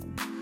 Thank you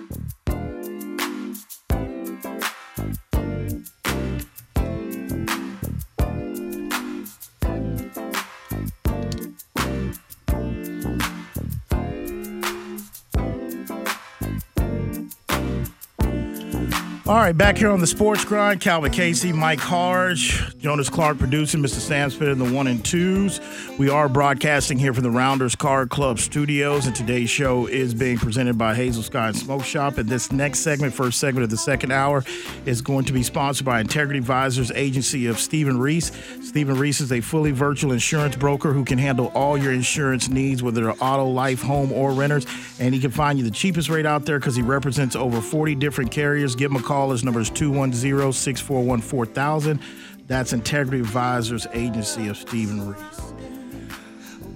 All right, back here on the Sports Grind, Calvin Casey, Mike Harge, Jonas Clark producing, Mr. Sam Spit in the one and twos. We are broadcasting here from the Rounders Card Club studios, and today's show is being presented by Hazel Sky and Smoke Shop. And this next segment, first segment of the second hour, is going to be sponsored by Integrity Advisors Agency of Stephen Reese. Stephen Reese is a fully virtual insurance broker who can handle all your insurance needs, whether they're auto, life, home, or renters. And he can find you the cheapest rate out there because he represents over 40 different carriers. Give him a call. Call his number is 210 641 4000. That's Integrity Advisors Agency of Stephen Reese.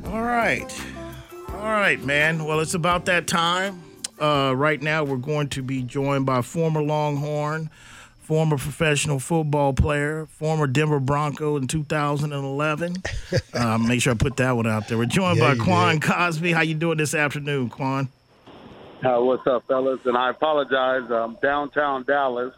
All right. All right, man. Well, it's about that time. Uh, right now, we're going to be joined by former Longhorn, former professional football player, former Denver Bronco in 2011. uh, make sure I put that one out there. We're joined Yeah, by Quan Cosby. How you doing this afternoon, Quan? Uh, what's up, fellas? And I apologize. I'm downtown Dallas,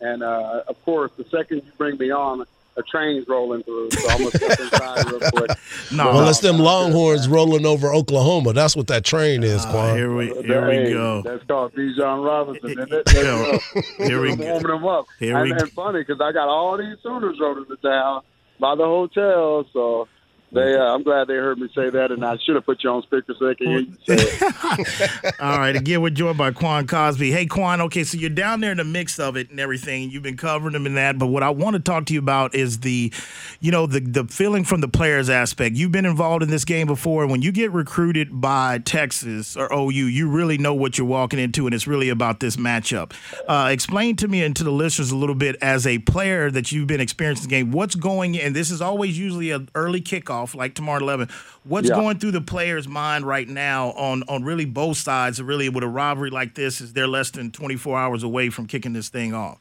and uh, of course, the second you bring me on, a train's rolling through, so I'm gonna step inside real quick. No, Well, it's them Longhorns rolling over Oklahoma. That's what that train is, Uh, here we here we go. That's called Bijan Robinson, isn't it? Yo, here we I'm go. warming them up. Here and, we and funny because I got all these Sooners rolling to town by the hotel, so. They, uh, I'm glad they heard me say that, and I should have put you on speaker so they can hear you say it. All right, again, we're joined by Quan Cosby. Hey, Quan, okay, so you're down there in the mix of it and everything. You've been covering them in that, but what I want to talk to you about is the, you know, the the feeling from the players aspect. You've been involved in this game before, when you get recruited by Texas or OU, you really know what you're walking into, and it's really about this matchup. Uh, explain to me and to the listeners a little bit as a player that you've been experiencing the game. What's going, and this is always usually an early kickoff, like tomorrow at 11. What's Yeah. going through the player's mind right now on on really both sides? Really, with a rivalry like this, is they're less than 24 hours away from kicking this thing off.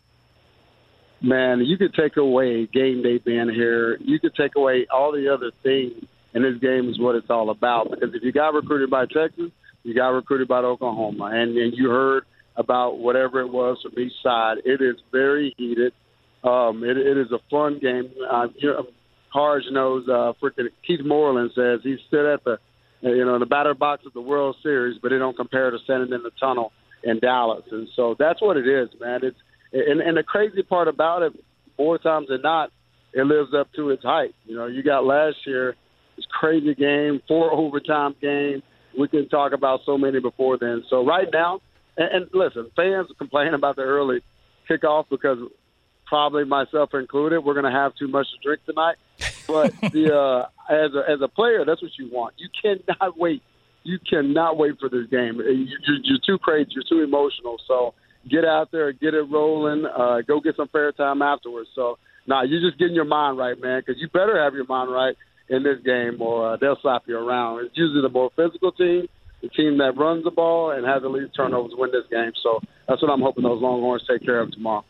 man, you could take away game day being here. You could take away all the other things, and this game is what it's all about. Because if you got recruited by Texas, you got recruited by Oklahoma, and and you heard about whatever it was from each side. It is very heated. Um, it, it is a fun game. Uh, you know, Harge knows. Uh, freaking Keith Moreland says he stood at the, you know, the batter box of the World Series, but it don't compare to standing in the tunnel in Dallas. And so that's what it is, man. It's and, and the crazy part about it, more times than not, it lives up to its hype. You know, you got last year, this crazy game, four overtime game. We can talk about so many before then. So right now, and, and listen, fans complain about the early kickoff because probably myself included, we're going to have too much to drink tonight. But the uh, as a as a player, that's what you want. You cannot wait. You cannot wait for this game. You, you're, you're too crazy. You're too emotional. So get out there, get it rolling. Uh, go get some fair time afterwards. So nah, you're just getting your mind right, man. Because you better have your mind right in this game, or uh, they'll slap you around. It's usually the more physical team, the team that runs the ball and has the least turnovers win this game. So that's what I'm hoping those Longhorns take care of tomorrow.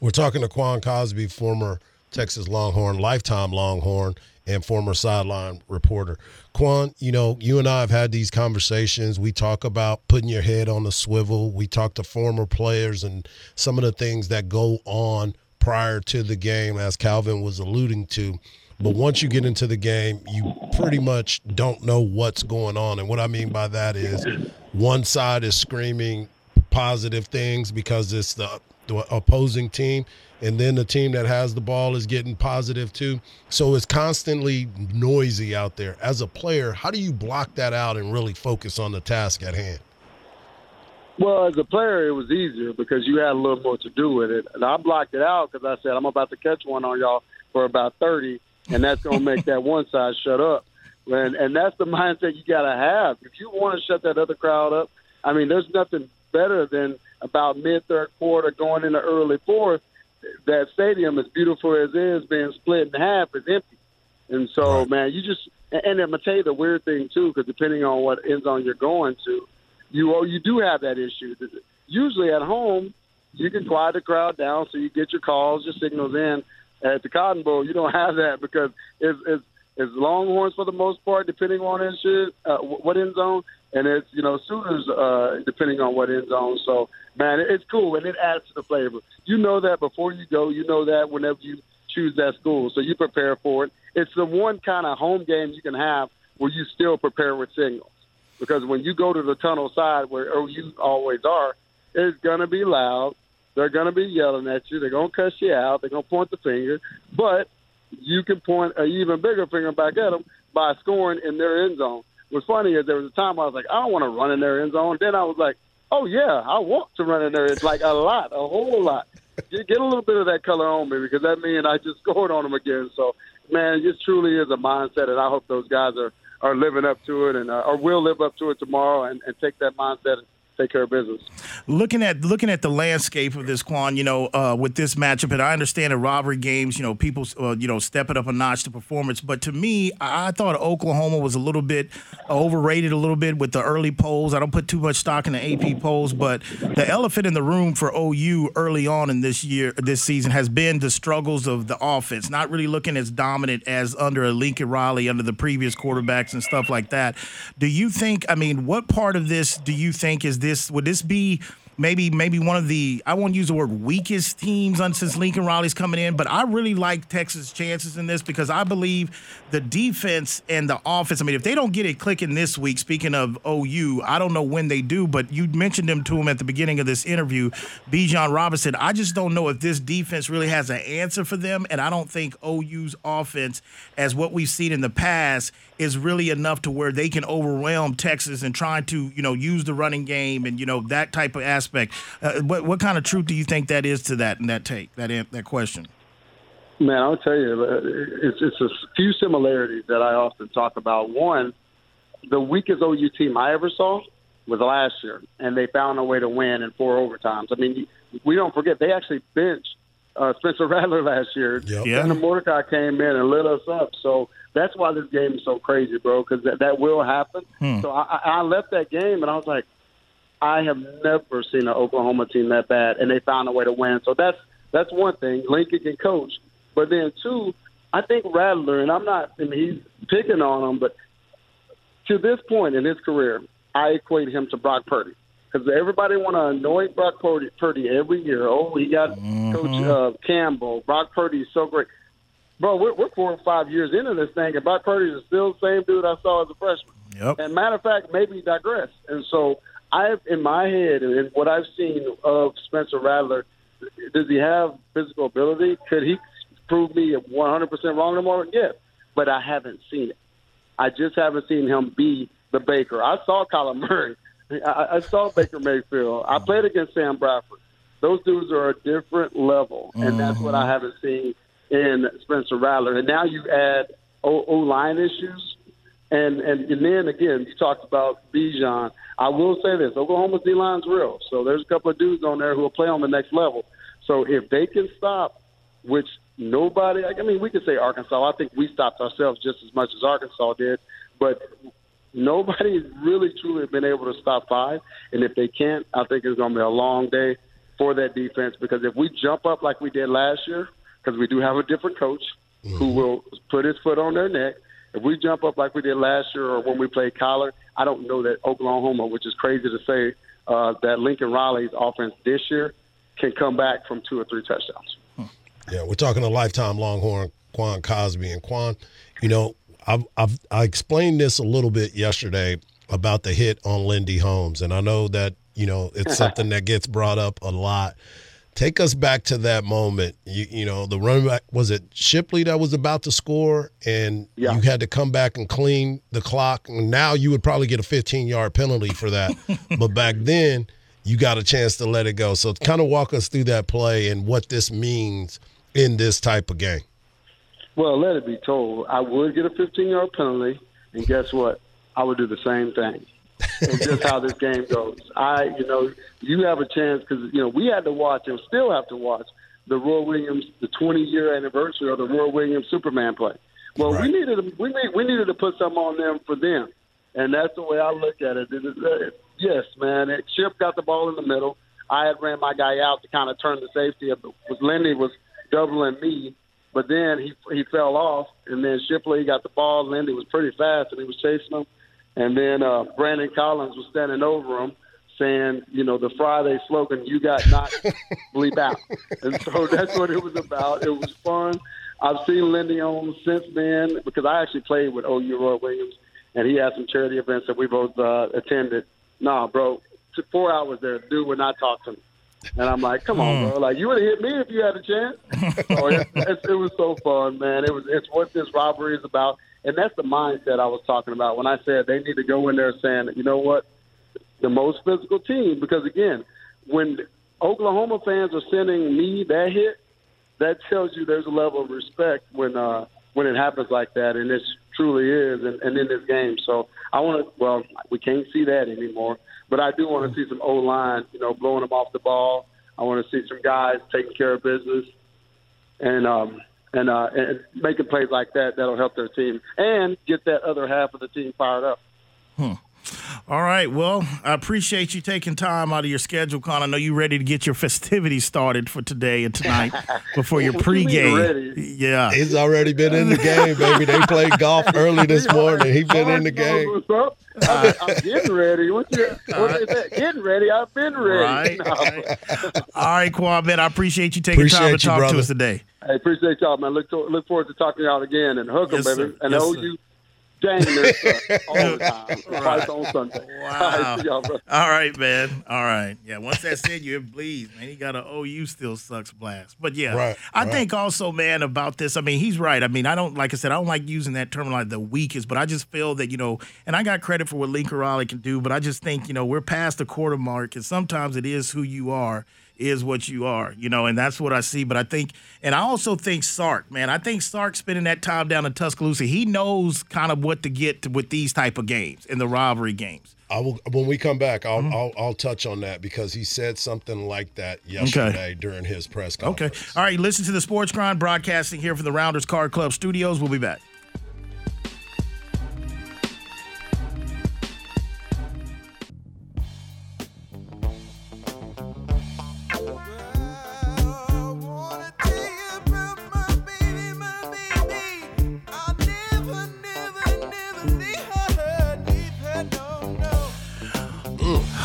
We're talking to Quan Cosby, former Texas Longhorn, lifetime Longhorn, and former sideline reporter. Quan, you know, you and I have had these conversations. We talk about putting your head on the swivel. We talk to former players and some of the things that go on prior to the game, as Calvin was alluding to. But once you get into the game, you pretty much don't know what's going on. And what I mean by that is one side is screaming positive things because it's the, the opposing team, and then the team that has the ball is getting positive too. So it's constantly noisy out there. As a player, how do you block that out and really focus on the task at hand? Well, as a player, it was easier because you had a little more to do with it. And I blocked it out because I said, I'm about to catch one on y'all for about 30, and that's going to make that one side shut up. And, and that's the mindset you got to have. If you want to shut that other crowd up, I mean, there's nothing better than about mid third quarter going into early fourth. That stadium, as beautiful as it is, being split in half, is empty. And so, right. man, you just and I'm gonna tell you the weird thing too, because depending on what end zone you're going to, you oh, you do have that issue. Usually at home, you can quiet the crowd down so you get your calls, your signals in. At the Cotton Bowl, you don't have that because it's, it's it's Longhorns for the most part, depending on end shit, uh, what end zone, and it's you know Sooners uh, depending on what end zone. So man, it's cool and it adds to the flavor. You know that before you go. You know that whenever you choose that school, so you prepare for it. It's the one kind of home game you can have where you still prepare with signals. Because when you go to the tunnel side where OU always are, it's gonna be loud. They're gonna be yelling at you. They're gonna cuss you out. They're gonna point the finger. But you can point an even bigger finger back at them by scoring in their end zone. What's funny is there was a time I was like, I don't want to run in their end zone. Then I was like, oh yeah, I want to run in there. It's like a lot, a whole lot. You get a little bit of that color on me because that means I just scored on them again. So man, it truly is a mindset, and I hope those guys are are living up to it and uh, or will live up to it tomorrow and, and take that mindset take care of business. Looking at looking at the landscape of this, Quan, you know, uh, with this matchup, and I understand in rivalry games, you know, people, uh, you know, step it up a notch to performance. But to me, I thought Oklahoma was a little bit overrated, a little bit with the early polls. I don't put too much stock in the AP polls, but the elephant in the room for OU early on in this year, this season, has been the struggles of the offense. Not really looking as dominant as under a Lincoln Riley, under the previous quarterbacks and stuff like that. Do you think? I mean, what part of this do you think is this would this be maybe maybe one of the I won't use the word weakest teams since Lincoln Riley's coming in, but I really like Texas' chances in this because I believe the defense and the offense. I mean, if they don't get it clicking this week, speaking of OU, I don't know when they do, but you mentioned them to him at the beginning of this interview, Bijan Robinson. I just don't know if this defense really has an answer for them, and I don't think OU's offense, as what we've seen in the past, is really enough to where they can overwhelm Texas and trying to you know use the running game and you know that type of aspect. Uh, what what kind of truth do you think that is to that and that take that that question? Man, I'll tell you, uh, it's it's a few similarities that I often talk about. One, the weakest OU team I ever saw was last year, and they found a way to win in four overtimes. I mean, we don't forget they actually benched uh, Spencer Rattler last year. Yep. Yeah. And the Mordecai came in and lit us up. So that's why this game is so crazy, bro, because that, that will happen. Hmm. So I, I left that game and I was like, I have never seen an Oklahoma team that bad, and they found a way to win. So that's that's one thing. Lincoln can coach, but then two, I think Rattler, and I'm not, I mean, he's picking on him, but to this point in his career, I equate him to Brock Purdy because everybody want to anoint Brock Purdy, Purdy every year. Oh, he got mm-hmm. Coach uh, Campbell. Brock Purdy is so great bro, we're, we're four or five years into this thing, and Brock Purdy is still the same dude I saw as a freshman. Yep. And matter of fact, maybe digress. And so I've in my head and what I've seen of Spencer Rattler, does he have physical ability? Could he prove me 100% wrong tomorrow? Yes, but I haven't seen it. I just haven't seen him be the Baker. I saw Kyler Murray. I, I saw Baker Mayfield. I played against Sam Bradford. Those dudes are a different level, and mm-hmm. that's what I haven't seen in Spencer Rattler. And now you add O line issues. And, and and then again, you talked about Bijan. I will say this: Oklahoma's D line's real. So there's a couple of dudes on there who will play on the next level. So if they can stop, which nobody, I mean, we could say Arkansas. I think we stopped ourselves just as much as Arkansas did, but nobody's really truly been able to stop five. And if they can't, I think it's going to be a long day for that defense because if we jump up like we did last year, because we do have a different coach mm-hmm. who will put his foot on their neck. If we jump up like we did last year or when we played Kyler, I don't know that Oklahoma, which is crazy to say, uh, that Lincoln Riley's offense this year can come back from two or three touchdowns. Yeah, we're talking a lifetime Longhorn, Quan Cosby. And Quan, you know, I've, I've, I explained this a little bit yesterday about the hit on Lendy Holmes. And I know that, you know, it's something that gets brought up a lot. Take us back to that moment. You, you know, the running back was it Shipley that was about to score, and yeah. you had to come back and clean the clock. And now you would probably get a 15 yard penalty for that, but back then you got a chance to let it go. So, kind of walk us through that play and what this means in this type of game. Well, let it be told, I would get a 15 yard penalty, and guess what? I would do the same thing. And just how this game goes. I, you know, you have a chance because you know we had to watch and still have to watch the Roy Williams, the 20 year anniversary of the Roy Williams Superman play. Well, Right. we needed to, we need, we needed to put something on them for them, and that's the way I look at it. It is, uh, yes, man. It, Chip got the ball in the middle. I had ran my guy out to kind of turn the safety up. Was Lendy was doubling me, but then he he fell off, and then Shipley got the ball. Lendy was pretty fast, and he was chasing him. And then uh, Brandon Collins was standing over him, saying, you know, the Friday slogan, "You got knocked, bleep out." And so that's what it was about. It was fun. I've seen Lendy on since then because I actually played with OU Roy Williams, and he had some charity events that we both uh, attended. Nah, bro, four hours there, dude would not talk to me. And I'm like, come on, bro. Like, you would have hit me if you had a chance. so it, it, it was so fun, man. It was. It's what this robbery is about, and that's the mindset I was talking about when I said they need to go in there saying, you know what, the most physical team. Because again, when Oklahoma fans are sending me that hit, that tells you there's a level of respect when uh, when it happens like that, and it truly is, and, and in this game. So I want to. Well, we can't see that anymore, but I do want to see some O line, you know, blowing them off the ball. I want to see some guys taking care of business, and um, and uh, and making plays like that. That'll help their team and get that other half of the team fired up. All right. Well, I appreciate you taking time out of your schedule, Quan. I know you're ready to get your festivities started for today and tonight before your What you pregame. ready? Yeah. He's already been in the game, baby. They played golf early this morning. He's been in the game. What's up? I'm, I'm getting ready. What you, what is that? Getting ready. I've been ready. Right. No. All right, Quan, man. I appreciate you taking time to Appreciate you, talk to us today. I appreciate y'all, man. Look to, look forward to talking to y'all again and hook 'em, Yes, baby. sir. And Yes, owe you dang near stuff all the time. Right. On Sunday. Wow. All right, see y'all, bro. All right, man. All right. Yeah. Once that's in you, it bleeds, man. He got an OU still sucks blast. But yeah, Right, I right. think also, man, about this. I mean, he's right. I mean, I don't like I said, I don't like using that term like the weakest, but I just feel that you know, and I got credit for what Lincoln Riley can do, but I just think you know we're past the quarter mark, and sometimes it is who you are is what you are, you know, and that's what I see. But I think, and I also think Sark, man, I think Sark spending that time down in Tuscaloosa, he knows kind of what to get to, with these type of games in the rivalry games. I will when we come back. I'll, Mm-hmm. I'll I'll touch on that because he said something like that yesterday during his press conference. Okay. All right. Listen to the Sports Grind broadcasting here from the Rounders Card Club studios. We'll be back.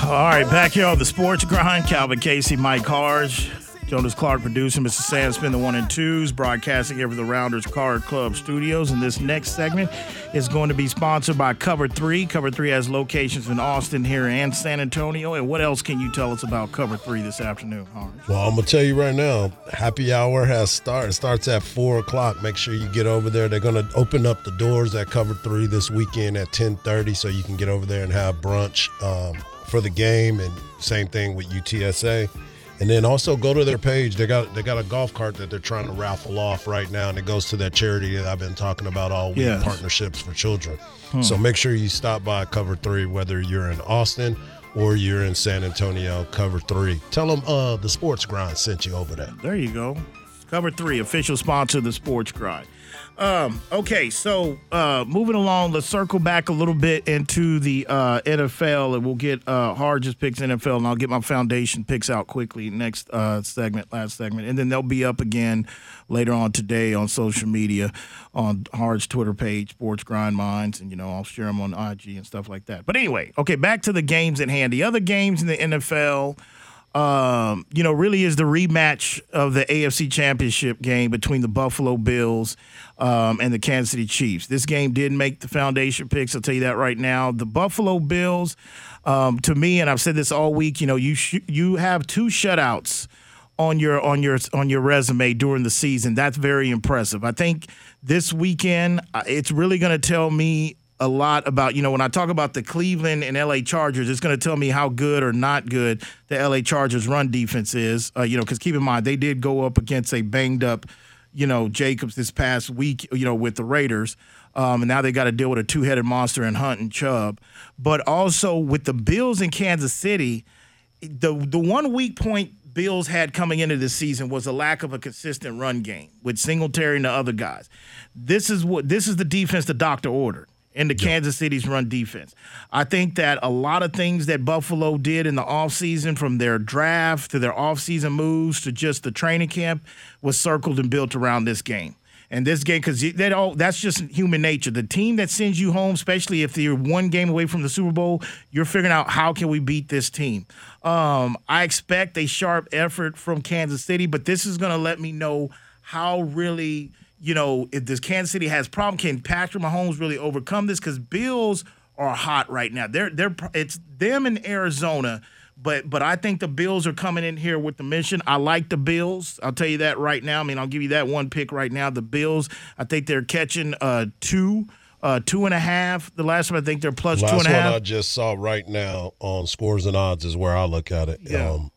All right, back here on the Sports Grind. Calvin Casey, Mike Harge, Jonas Clark producing, Mr. Sam Spin the one and twos, broadcasting from the Rounders Card Club Studios. And this next segment is going to be sponsored by Cover Three. Cover Three has locations in Austin, here, and San Antonio. And what else can you tell us about Cover Three this afternoon, Harge? Well, I'm gonna tell you right now, happy hour has started. It starts at four o'clock. Make sure you get over there. They're gonna open up the doors at Cover Three this weekend at 10:30, so you can get over there and have brunch um, for the game. And same thing with UTSA. And then also go to their page. They got they got a golf cart that they're trying to raffle off right now, and it goes to that charity that I've been talking about all week, Yes. partnerships for children. So make sure you stop by Cover Three, whether you're in Austin or you're in San Antonio. Cover Three. Tell them uh, the Sports Grind sent you over there. There you go. Cover three, official sponsor of the Sports Grind. Um, okay, so uh, moving along, let's circle back a little bit into the uh, NFL, and we'll get uh, Harge's picks NFL, and I'll get my foundation picks out quickly next uh, segment, last segment, and then they'll be up again later on today on social media, on Harge's Twitter page, Sports Grind Minds, and you know I'll share them on IG and stuff like that. But anyway, okay, back to the games at hand. The other games in the NFL um, you know, really is the rematch of the AFC Championship game between the Buffalo Bills um, and the Kansas City Chiefs. This game didn't make the foundation picks. I'll tell you that right now. The Buffalo Bills, um, to me, and I've said this all week. You know, you sh- you have two shutouts on your on your on your resume during the season. That's very impressive. I think this weekend uh, it's really going to tell me a lot about you know when I talk about the Cleveland and LA Chargers, it's going to tell me how good or not good the LA Chargers run defense is. Uh, you know, because keep in mind they did go up against a banged up you know, Jacobs this past week, you know, with the Raiders. Um, and now they got to deal with a two headed monster in Hunt and Chubb. But also with the Bills in Kansas City, the the one weak point Bills had coming into this season was a lack of a consistent run game with Singletary and the other guys. This is what this is the defense the doctor ordered in the Kansas City's run defense. I think that a lot of things that Buffalo did in the offseason, from their draft to their offseason moves to just the training camp, was circled and built around this game. And this game, because that all that's just human nature. The team that sends you home, especially if you're one game away from the Super Bowl, you're figuring out how can we beat this team. Um, I expect a sharp effort from Kansas City, but this is going to let me know how really you know, if this Kansas City has problem, can Patrick Mahomes really overcome this? Because Bills are hot right now. They're they're it's them in Arizona, but but I think the Bills are coming in here with the mission. I like the Bills. I'll tell you that right now. I mean, I'll give you that one pick right now. The Bills. I think they're catching uh two. Uh, two and a half. The last one I think they're plus Last two and a half. one I just saw right now on scores and odds is where I look at it. Yeah. Um,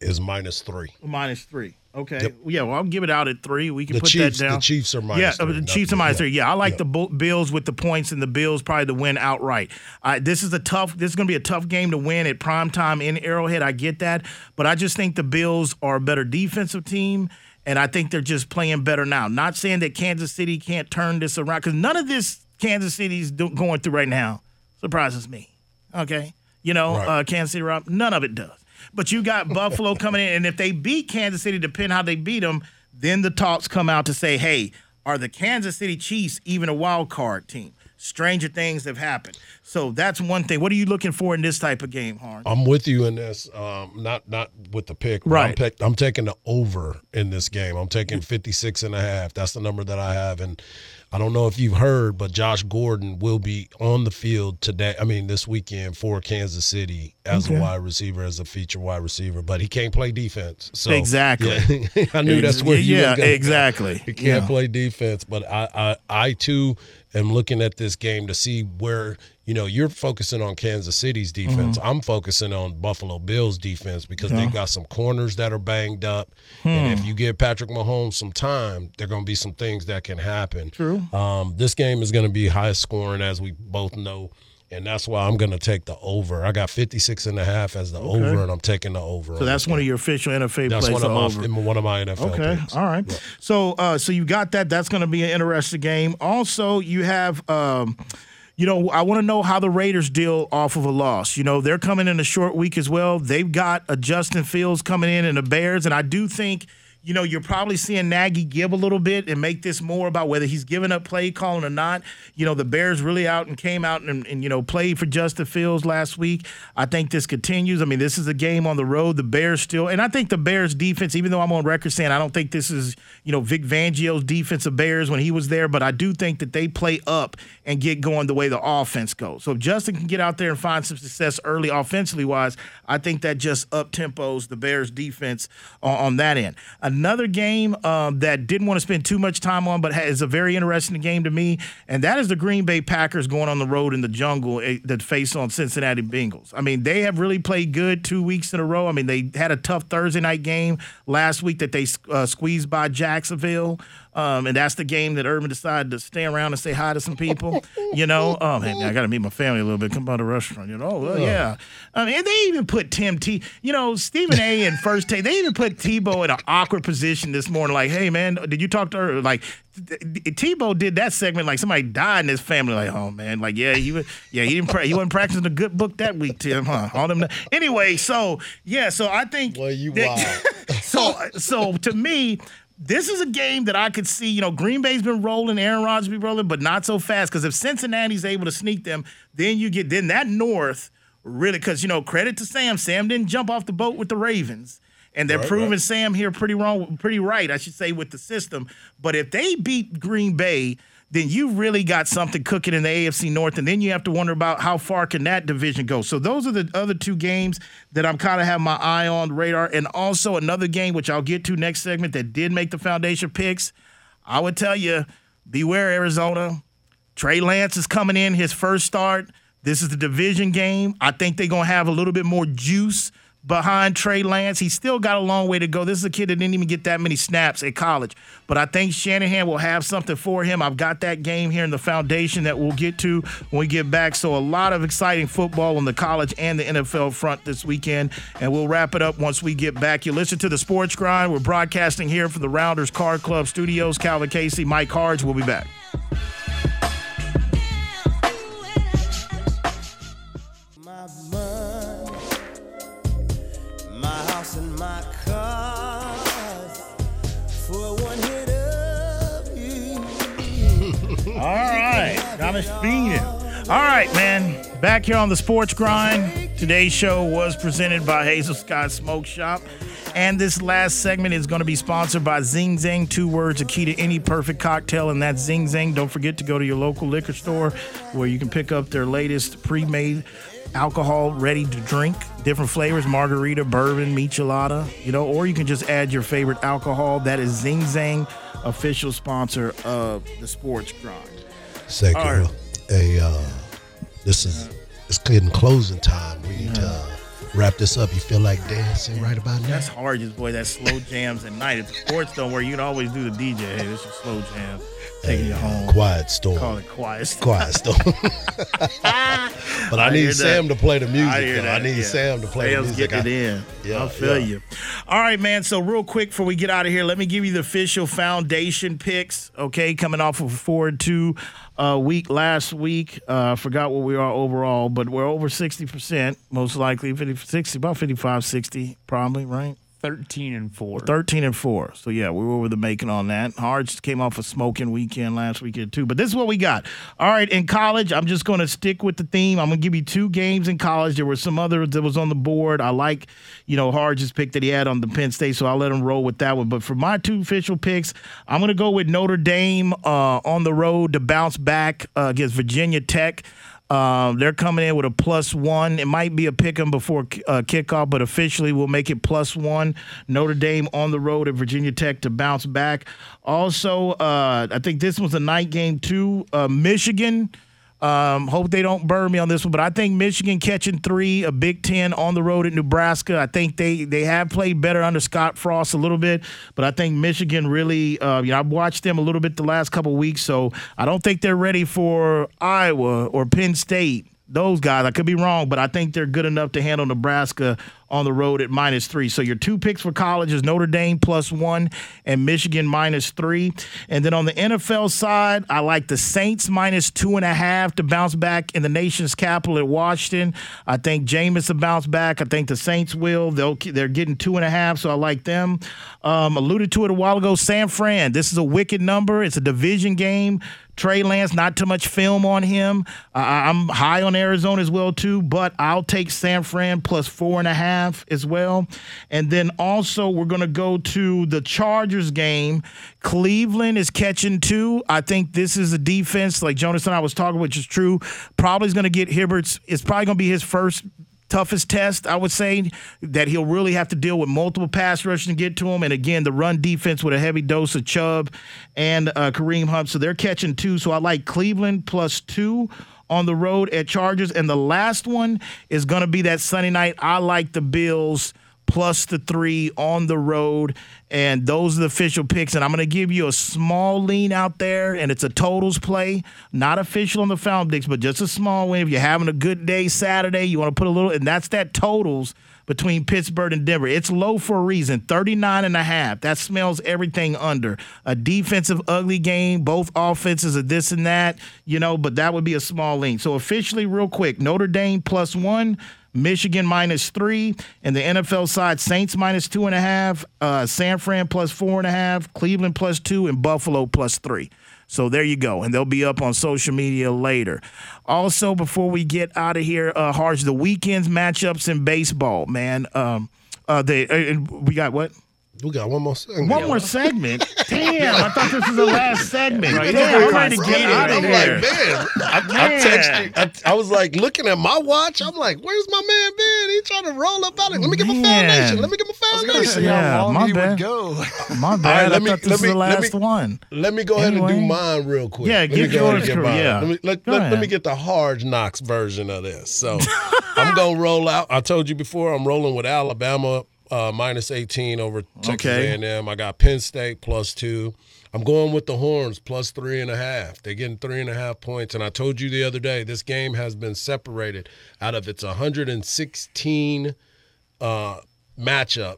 is minus three. Minus three. Okay. Yeah, well, I'll give it out at three. We can The put Chiefs, that down. the Chiefs are minus yeah, three. the Chiefs are minus yeah. three. Yeah, I like Yeah. the Bills with the points and the Bills probably to win outright. Uh, this is a tough. This is going to be a tough game to win at prime time in Arrowhead. I get that, but I just think the Bills are a better defensive team, and I think they're just playing better now. Not saying that Kansas City can't turn this around because none of this Kansas City's do- going through right now surprises me. Okay, you know, Right. uh, Kansas City, Rob, none of it does. But you got Buffalo coming in, and if they beat Kansas City, depending how they beat them, then the talks come out to say, hey, are the Kansas City Chiefs even a wild card team? Stranger things have happened. So that's one thing. What are you looking for in this type of game, Harn? I'm with you in this. Um, not not with the pick. but I'm, Right. pick, I'm taking the over in this game. I'm taking 56 and a half. That's the number that I have. And I don't know if you've heard, but Josh Gordon will be on the field today. I mean, this weekend for Kansas City as Okay. a wide receiver, as a feature wide receiver. But he can't play defense. So Exactly. yeah, I knew that's where you Yeah, exactly. He can't Yeah. play defense, but I, I, I too am looking at this game to see where you know you're focusing on Kansas City's defense. I'm focusing on Buffalo Bills defense because they've got some corners that are banged up, and if you give Patrick Mahomes some time, there are going to be some things that can happen. True. Um, this game is going to be high scoring, as we both know. And that's why I'm going to take the over. I got 56 and a half as the over, and I'm taking the over. So that's one of your official NFL that's plays. one of my over. one of my NFL Okay, picks. all right. So, uh, so you got that. That's going to be an interesting game. Also, you have, um, you know, I want to know how the Raiders deal off of a loss. You know, they're coming in a short week as well. They've got a Justin Fields coming in and the Bears, and I do think. You know, you're probably seeing Nagy give a little bit and make this more about whether he's giving up play calling or not. You know, the Bears really out and came out and, and you know played for Justin Fields last week. I think this continues. I mean, this is a game on the road. The Bears still, and I think the Bears defense, even though I'm on record saying I don't think this is you know Vic Fangio's defensive Bears when he was there, but I do think that they play up and get going the way the offense goes. So if Justin can get out there and find some success early offensively wise, I think that just up tempos the Bears defense on, on that end. Game um, that didn't want to spend too much time on, but is a very interesting game to me, and that is the Green Bay Packers going on the road in the jungle eh, that face on Cincinnati Bengals. I mean, they have really played good two weeks in a row. I mean, they had a tough Thursday night game last week that they uh, squeezed by Jacksonville. Um, and that's the game that Urban decided to stay around and say hi to some people. you know, oh man, I got to meet my family a little bit. Come by the restaurant. You know, oh, well, yeah. I mean, and they even put Tim T. You know, Stephen A. and First Take. They even put Tebow in an awkward position this morning. Like, hey man, did you talk to her? Like, Tebow did that segment like somebody died in his family. Like, oh man, like yeah, he was, yeah, he didn't, pra- he wasn't practicing a good book that week, Tim. Huh? All them. Anyway, so yeah, so I think. Well, you that- so so to me, this is a game that I could see. You know, Green Bay's been rolling, Aaron Rodgers be rolling, but not so fast. Because if Cincinnati's able to sneak them, then you get then that North really. Because you know, credit to Sam. Sam didn't jump off the boat with the Ravens. And they're Right, proving right. Sam here pretty wrong, pretty right, I should say, with the system. But if they beat Green Bay, then you really got something cooking in the AFC North, and then you have to wonder about how far can that division go. So those are the other two games that I'm kind of have my eye on radar, and also another game which I'll get to next segment that did make the foundation picks. I would tell you, beware Arizona. Trey Lance is coming in his first start. This is the division game. I think they're gonna have a little bit more juice behind Trey Lance. He's still got a long way to go. This is a kid that didn't even get that many snaps at college. But I think Shanahan will have something for him. I've got that game here in the foundation that we'll get to when we get back. So a lot of exciting football on the college and the NFL front this weekend. And we'll wrap it up once we get back. You listen to the Sports Grind. We're broadcasting here from the Rounders Card Club Studios. Calvin Casey, Mike Harge. We'll be back. All right, Johnny Speeding. All right, man. Back here on the Sports Grind. Today's show was presented by Hazel Sky Smoke Shop. And this last segment is going to be sponsored by Zing Zang, Two words, a key to any perfect cocktail, and that's Zing Zang. Don't forget to go to your local liquor store where you can pick up their latest pre-made alcohol ready to drink, different flavors, margarita, bourbon, michelada, you know, or you can just add your favorite alcohol. That is Zing Zang, official sponsor of the Sports Grind. Say, girl, right. hey, uh, this is it's getting closing time. We need to uh, wrap this up. You feel like dancing right about now? That's hard, just boy. That slow jams at night. If the sports don't work, you can always do the DJ. Hey, this is slow jam. Taking you home. Quiet storm. Call it quiet. Quiet storm. but I, I need Sam that. to play the music. I though. I need yeah. Sam to play Sam's the music. it I- in. Yeah, I feel yeah. you. All right, man. So real quick before we get out of here, let me give you the official foundation picks. Okay, coming off of a four and two uh, week last week. Uh, I forgot what we are overall, but we're over sixty percent, most likely 50, 60, about 55, 60, probably right. 13 and 4. 13 and 4. So, yeah, we were over the making on that. Hards came off a smoking weekend last weekend, too. But this is what we got. All right, in college, I'm just going to stick with the theme. I'm going to give you two games in college. There were some others that was on the board. I like, you know, Hards' pick that he had on the Penn State, so I'll let him roll with that one. But for my two official picks, I'm going to go with Notre Dame uh, on the road to bounce back uh, against Virginia Tech. Um, they're coming in with a plus one. It might be a pick 'em before uh, kickoff, but officially we'll make it plus one. Notre Dame on the road at Virginia Tech to bounce back. Also, uh, I think this was a night game too. Uh, Michigan. Um, hope they don't burn me on this one, but I think Michigan catching three, a Big Ten on the road at Nebraska. I think they they have played better under Scott Frost a little bit, but I think Michigan really, uh, you know, I've watched them a little bit the last couple weeks, so I don't think they're ready for Iowa or Penn State. Those guys, I could be wrong, but I think they're good enough to handle Nebraska on the road at minus three. So your two picks for college is Notre Dame plus one and Michigan minus three. And then on the NFL side, I like the Saints minus two and a half to bounce back in the nation's capital at Washington. I think Jameis will bounce back. I think the Saints will. They'll they're getting two and a half, so I like them. Um, alluded to it a while ago. San Fran. This is a wicked number. It's a division game. Trey Lance, not too much film on him. Uh, I'm high on Arizona as well too, but I'll take San Fran plus four and a half as well. And then also we're gonna go to the Chargers game. Cleveland is catching two. I think this is a defense like Jonas and I was talking, which is true. Probably is gonna get Herbert's. It's probably gonna be his first toughest test, I would say, that he'll really have to deal with multiple pass rushers to get to him. And again, the run defense with a heavy dose of Chubb and uh, Kareem Hunt. So they're catching two. So I like Cleveland plus two on the road at Chargers. And the last one is going to be that Sunday night. I like the Bills plus the three on the road. And those are the official picks. And I'm going to give you a small lean out there, and it's a totals play, not official on the Foundix, but just a small win. If you're having a good day Saturday, you want to put a little, and that's that totals between Pittsburgh and Denver. It's low for a reason, 39 and a half. That smells everything under. A defensive ugly game, both offenses are this and that, you know, but that would be a small lean. So officially, real quick, Notre Dame plus one. Michigan minus three, and the NFL side Saints minus two and a half, uh, San Fran plus four and a half, Cleveland plus two, and Buffalo plus three. So there you go, and they'll be up on social media later. Also, before we get out of here, uh, Harsh, the weekends matchups in baseball, man. Um, uh, they uh, and we got what? We got one more segment. One more segment. Damn, I thought this was the last segment. Right, Damn, I'm ready to get conceited. out of I'm here. like, man, I, I texted. I, I was like looking at my watch. I'm like, where's my man Ben? He trying to roll up out of Let me get my foundation. Let me get my I was see Yeah, how long my he bad. would go. My bad. let I me- thought this let was me- the let last me- one. Let me go ahead and do mine real quick. Yeah, let get me go ahead yours, and get Crew, mine. yeah. Let me let, let, let me get the hard knocks version of this. So I'm gonna roll out. I told you before. I'm rolling with Alabama uh, minus 18 over Texas Okay. A&M. I got Penn State plus two. I'm going with the Horns plus three and a half. They're getting three and a half points. And I told you the other day, this game has been separated out of its 116 uh, matchup.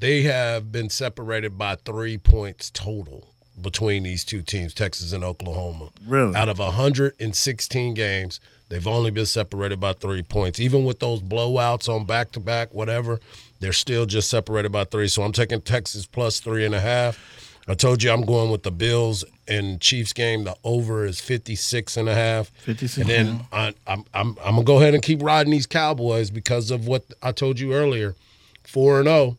They have been separated by three points total between these two teams, Texas and Oklahoma. Really? Out of 116 games, they've only been separated by three points. Even with those blowouts on back to back, whatever, they're still just separated by three. So I'm taking Texas plus three and a half. I told you I'm going with the Bills and Chiefs game. The over is 56 and a half. 56, And then I, I'm, I'm, I'm going to go ahead and keep riding these Cowboys because of what I told you earlier 4 and 0.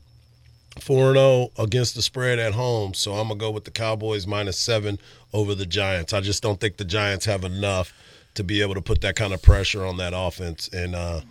4 0 against the spread at home. So I'm going to go with the Cowboys minus seven over the Giants. I just don't think the Giants have enough to be able to put that kind of pressure on that offense and uh,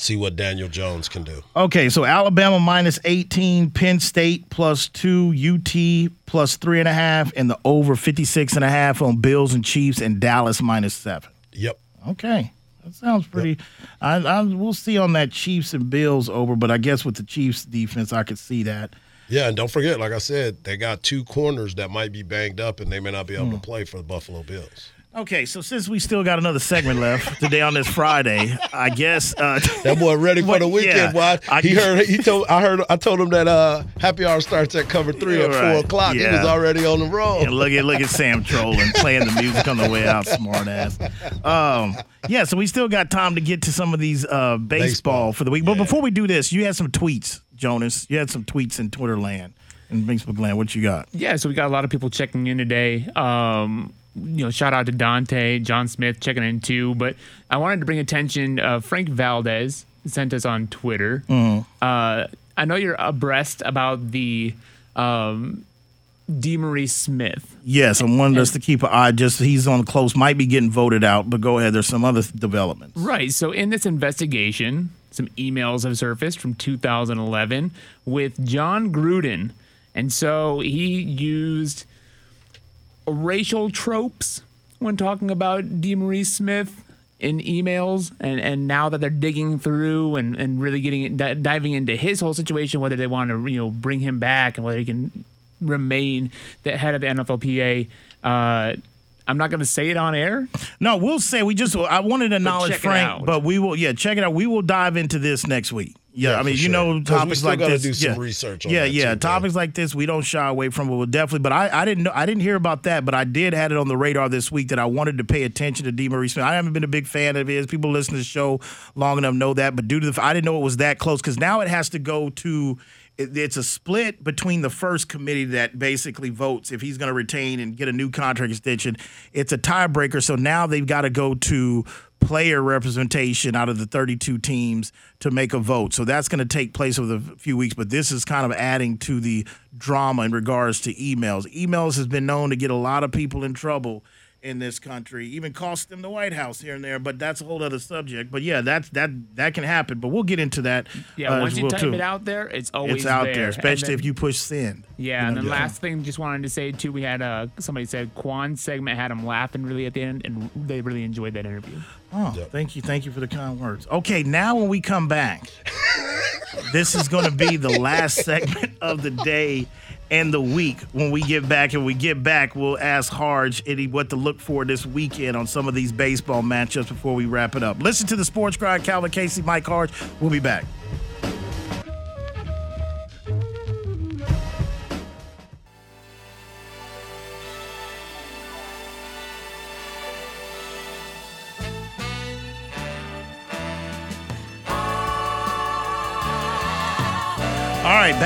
see what Daniel Jones can do. Okay, so Alabama minus 18, Penn State plus two, UT plus three and a half, and the over 56 and a half on Bills and Chiefs, and Dallas minus seven. Yep. Okay. That sounds pretty. I, I we'll see on that Chiefs and Bills over, but I guess with the Chiefs defense, I could see that. Yeah, and don't forget, like I said, they got two corners that might be banged up and they may not be able Hmm. to play for the Buffalo Bills. Okay, so since we still got another segment left today on this Friday, I guess uh, That boy ready for the weekend. yeah, boy. I- he heard. He told. I heard. I told him that uh, happy hour starts at cover three Yeah, at right. four o'clock. He was already on the road. And look at look at Sam trolling, playing the music on the way out, smart ass. Um, yeah, so we still got time to get to some of these uh, baseball, Baseball. for the week. But Yeah. before we do this, you had some tweets, Jonas. You had some tweets in Twitter land and Facebook land. What you got? Yeah, so we got a lot of people checking in today. Um, you know, shout out to Dante, John Smith checking in too. But I wanted to bring attention. Uh, Frank Valdez sent us on Twitter. Uh, I know you're abreast about the um, DeMaurice Smith. Yes, I wanted us to keep an eye. Just he's on close, might be getting voted out. But go ahead. There's some other developments. Right. So in this investigation, some emails have surfaced from 2011 with Jon Gruden. And so he used racial tropes when talking about DeMaurice Smith in emails. And, and now that they're digging through and, and really getting di- diving into his whole situation, whether they want to, you know, bring him back and whether he can remain the head of the NFLPA, uh, I'm not going to say it on air. No, we'll say we just. I wanted to acknowledge Frank, but we will. Yeah, check it out. We will dive into this next week. Yeah, Yeah, I mean, you sure. know, topics like this. do some yeah. research on yeah, yeah, too, topics like this we don't shy away from. But we'll definitely. But I, I didn't know. I didn't hear about that. But I did had it on the radar this week that I wanted to pay attention to DeMaurice Smith. I haven't been a big fan of his. People listen to the show long enough know that. But due to the, I didn't know it was that close because now it has to go to. it- It's a split between the first committee that basically votes if he's going to retain and get a new contract extension. It's a tiebreaker, so now they've got to go to player representation out of the 32 teams to make a vote. So that's going to take place over the few weeks, but this is kind of adding to the drama in regards to emails. Emails has been known to get a lot of people in trouble in this country, even cost them the White House here and there, but that's a whole other subject. But yeah, that's that that can happen, but we'll get into that. Yeah, uh, once you well, type too. it out there, it's always it's out there, there, especially then- if you push send. Yeah, You and know, then last thing, just wanted to say too, we had uh, somebody said Quan's segment had him laughing really at the end, and they really enjoyed that interview. Oh, thank you, thank you for the kind words. Okay, now when we come back, this is going to be the last segment of the day and the week. When we get back, and we get back, we'll ask Harge what to look for this weekend on some of these baseball matchups before we wrap it up. Listen to the Sports Grind, Calvin Casey, Mike Harge. We'll be back.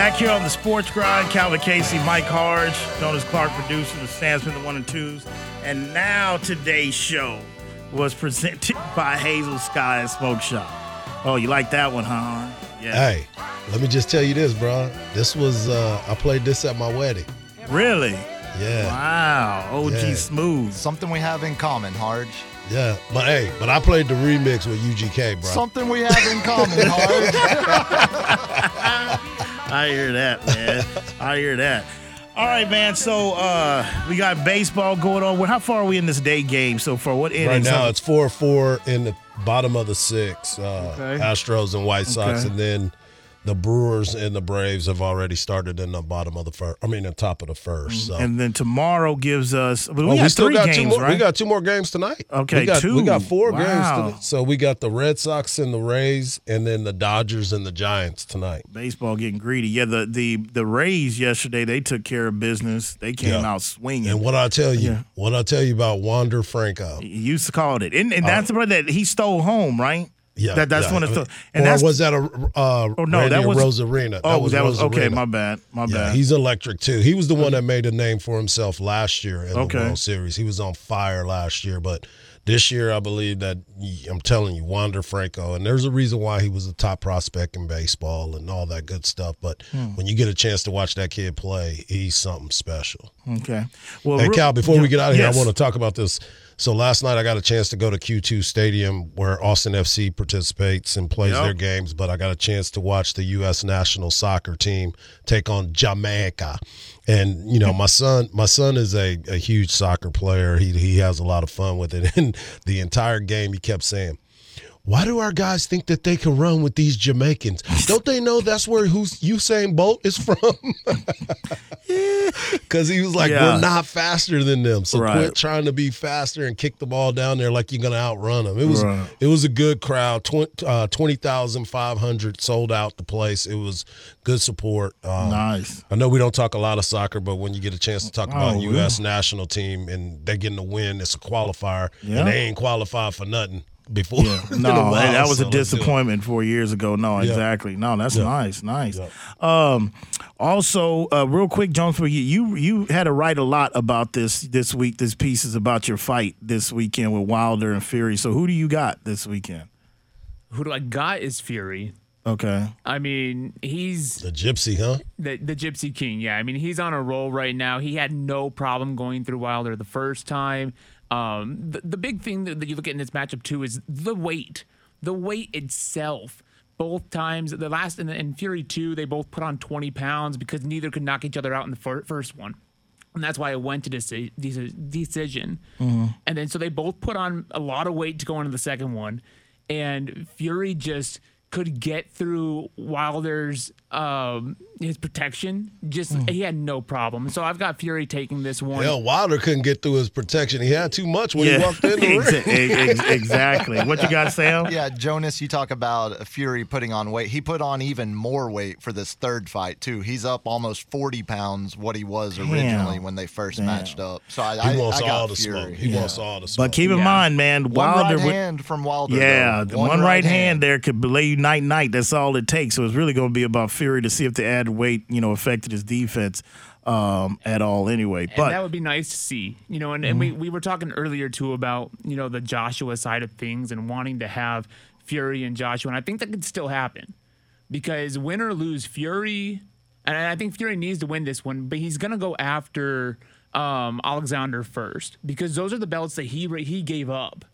Back here on the Sports Grind, Calvin Casey, Mike Harge, Jonas Clark producer, the Sandsman, the one and twos. And now today's show was presented by Hazel Sky and Smoke Shop. Oh, you like that one, huh? Yeah. Hey, let me just tell you this, bro. This was uh, I played this at my wedding. Really? Yeah, Wow. OG Yeah. Smooth. Something we have in common, Harge. yeah. But hey, but I played the remix with UGK, bro. Something we have in common, Harge. I hear that, man. I hear that. All right, man. So uh we got baseball going on. How far are we in this day game so far? What inning? Right now, it's four four in the bottom of the six. Uh, Okay. Astros and White Sox, Okay. and then the Brewers and the Braves have already started in the bottom of the first. I mean, the top of the first. Mm-hmm. So. and then tomorrow gives us. We, Oh, got we still got games, two more. right? We got two more games tonight. Okay, we got, two. We got four Wow. games. Tonight. So we got the Red Sox and the Rays, and then the Dodgers and the Giants tonight. baseball getting greedy. Yeah, the the the Rays yesterday they took care of business. They came Yeah. out swinging. And what I tell you, Yeah. what I tell you about Wander Franco. you to call it, and, and that's uh, the one that he stole home, right? Yeah, that, that's yeah. one of the. or And that's was that a uh, Oh, no, Randy that was- Arozarena? oh, that was, okay. My bad. My Yeah, bad. he's electric too. He was the one that made a name for himself last year in Okay. the World Series. He was on fire last year, but this year I believe that I'm telling you, Wander Franco, and there's a reason why he was a top prospect in baseball and all that good stuff. But Hmm. when you get a chance to watch that kid play, he's something special. okay. Well, Hey Cal, before we get out of here, Yes. I want to talk about this. So last night I got a chance to go to Q2 Stadium where Austin FC participates and plays Yep. their games, but I got a chance to watch the U.S. national soccer team take on Jamaica. And you know, my son, my son is a, a huge soccer player. He he has a lot of fun with it. And the entire game, he kept saying, why do our guys think that they can run with these Jamaicans? Don't they know that's where who's Usain Bolt is from? Because he was like, Yeah. we're not faster than them, so Right. quit trying to be faster and kick the ball down there like you're gonna outrun them. It was Right. it was a good crowd. Tw- uh, Twenty thousand five hundred sold out the place. It was good support. Um, Nice. I know we don't talk a lot of soccer, but when you get a chance to talk about Oh, U.S. national team and they're getting a win, it's a qualifier, Yeah. and they ain't qualified for nothing before. Yeah. No, while, that was so a let's do it. disappointment four years ago. No, Yeah. exactly. No, that's Yeah. nice, nice. Yeah. Um, also, uh, real quick, Jones, for you, you you had to write a lot about this this week. This piece is about your fight this weekend with Wilder and Fury. So, who do you got this weekend? Who do I got is Fury. Okay. I mean, he's The Gypsy, huh? the the Gypsy King. Yeah, I mean he's on a roll right now. He had no problem going through Wilder the first time. Um, the, the big thing that, that you look at in this matchup too is the weight. The weight itself. Both times, the last in, in Fury two, they both put on 20 pounds because neither could knock each other out in the fir- first one. And that's why it went to deci- deci- decision. And then so they both put on a lot of weight to go into the second one. And Fury just could get through Wilder's um, his protection. Just he had no problem. So I've got Fury taking this one. Hell, Wilder couldn't get through his protection. He had too much when he walked in the ring. ex- ex- exactly. What you got, Sam? Yeah, Jonas, you talk about Fury putting on weight. He put on even more weight for this third fight too. He's up almost forty pounds what he was originally when they first matched up. So I, I, wants I got all the Fury. smoke. He Yeah. wants all the smoke. But keep in Yeah. mind, man, One Wilder. right would- hand from Wilder. yeah, though. the one, right hand there could lay you night night. That's all it takes. So it's really going to be about Fury to see if the added weight, you know, affected his defense um, at all. Anyway, and but that would be nice to see, you know. And, and we, we were talking earlier too about you know the Joshua side of things and wanting to have Fury and Joshua, and I think that could still happen because win or lose, Fury, and I think Fury needs to win this one, but he's gonna go after um, Alexander first because those are the belts that he he gave up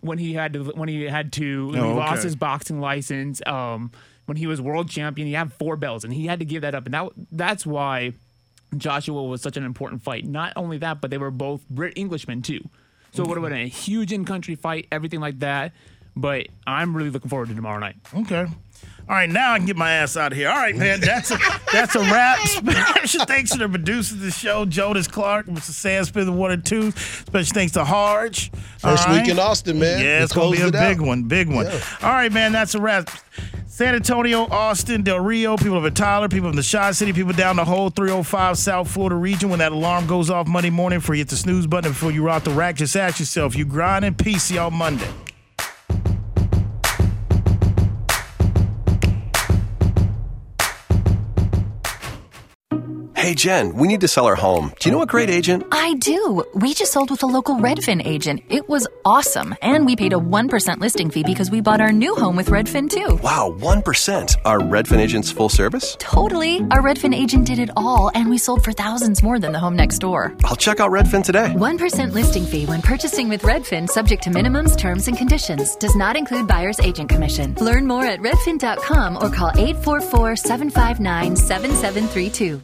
when he had to when he had to Oh, he okay. lost his boxing license. Um, when he was world champion, he had four belts, and he had to give that up, and that that's why. Joshua was such an important fight. Not only that, but they were both Brit Englishmen too. So it would have been a huge in-country fight, everything like that. But I'm really looking forward to tomorrow night. Okay. All right, now I can get my ass out of here. All right, man, that's a that's a wrap. Special thanks to the producers of the show, Jonas Clark, Mr. Sam Smith, the one and two. Special thanks to Harge. First All week in Austin, man. Yeah, We it's gonna be a big out. one, big one. Yeah. All right, man, that's a wrap. San Antonio, Austin, Del Rio, people of Tyler, people in the Shot City, people down the whole 305 South Florida region. When that alarm goes off Monday morning, before you hit the snooze button, before you rock the rack, just ask yourself, you grinding? Peace, see y'all Monday. Hey, Jen, we need to sell our home. Do you know a great agent? I do. We just sold with a local Redfin agent. It was awesome. And we paid a 1% listing fee because we bought our new home with Redfin too. Wow, 1%. Are Redfin agents full service? Totally. Our Redfin agent did it all, and we sold for thousands more than the home next door. I'll check out Redfin today. 1% listing fee when purchasing with Redfin, subject to minimums, terms, and conditions. Does not include buyer's agent commission. Learn more at redfin.com or call 844 759 7732.